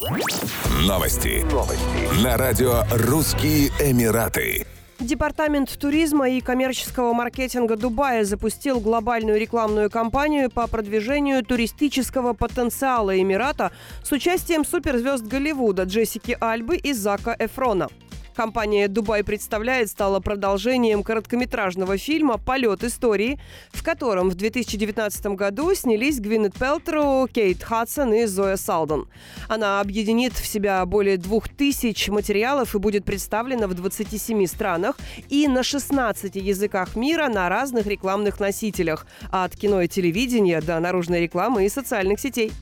Новости. Новости. На радио «Русские Эмираты». Департамент туризма и коммерческого маркетинга Дубая запустил глобальную рекламную кампанию по продвижению туристического потенциала Эмирата с участием суперзвезд Голливуда Джессики Альбы и Зака Эфрона. Компания «Дубай представляет» стала продолжением короткометражного фильма «Полет истории», в котором в 2019 году снялись Гвинет Пелтеру, Кейт Хадсон и Зоя Салдон. Она объединит в себя более двух тысяч материалов и будет представлена в 27 странах и на 16 языках мира на разных рекламных носителях, от кино и телевидения до наружной рекламы и социальных сетей.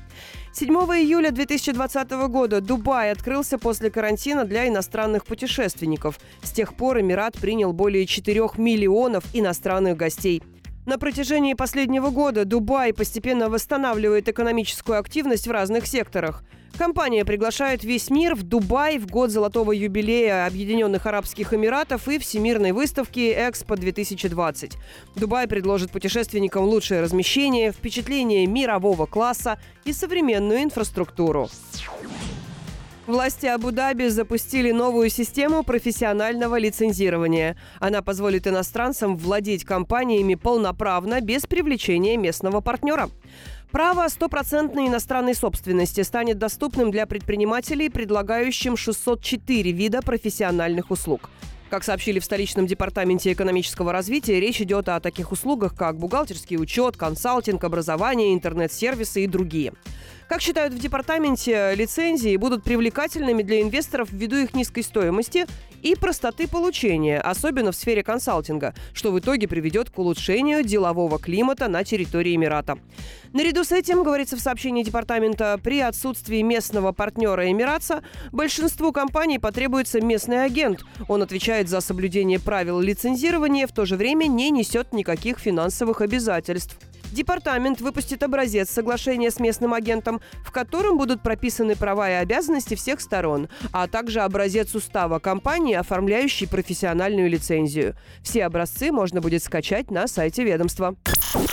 7 июля 2020 года Дубай открылся после карантина для иностранных путешественников. С тех пор Эмират принял более 4 миллионов иностранных гостей. На протяжении последнего года Дубай постепенно восстанавливает экономическую активность в разных секторах – Компания приглашает весь мир в Дубай в год золотого юбилея Объединенных Арабских Эмиратов и Всемирной выставки Экспо-2020. Дубай предложит путешественникам лучшее размещение, впечатление мирового класса и современную инфраструктуру. Власти Абу-Даби запустили новую систему профессионального лицензирования. Она позволит иностранцам владеть компаниями полноправно, без привлечения местного партнера. Право стопроцентной иностранной собственности станет доступным для предпринимателей, предлагающим 604 вида профессиональных услуг. Как сообщили в столичном департаменте экономического развития, речь идет о таких услугах, как бухгалтерский учет, консалтинг, образование, интернет-сервисы и другие. Как считают в департаменте, лицензии будут привлекательными для инвесторов ввиду их низкой стоимости и простоты получения, особенно в сфере консалтинга, что в итоге приведет к улучшению делового климата на территории Эмирата. Наряду с этим, говорится в сообщении департамента, при отсутствии местного партнера Эмиратса большинству компаний потребуется местный агент. Он отвечает за соблюдение правил лицензирования, в то же время не несет никаких финансовых обязательств. Департамент выпустит образец соглашения с местным агентом, в котором будут прописаны права и обязанности всех сторон, а также образец устава компании, оформляющий профессиональную лицензию. Все образцы можно будет скачать на сайте ведомства.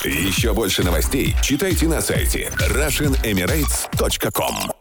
Еще больше новостей читайте на сайте RussianEmirates.com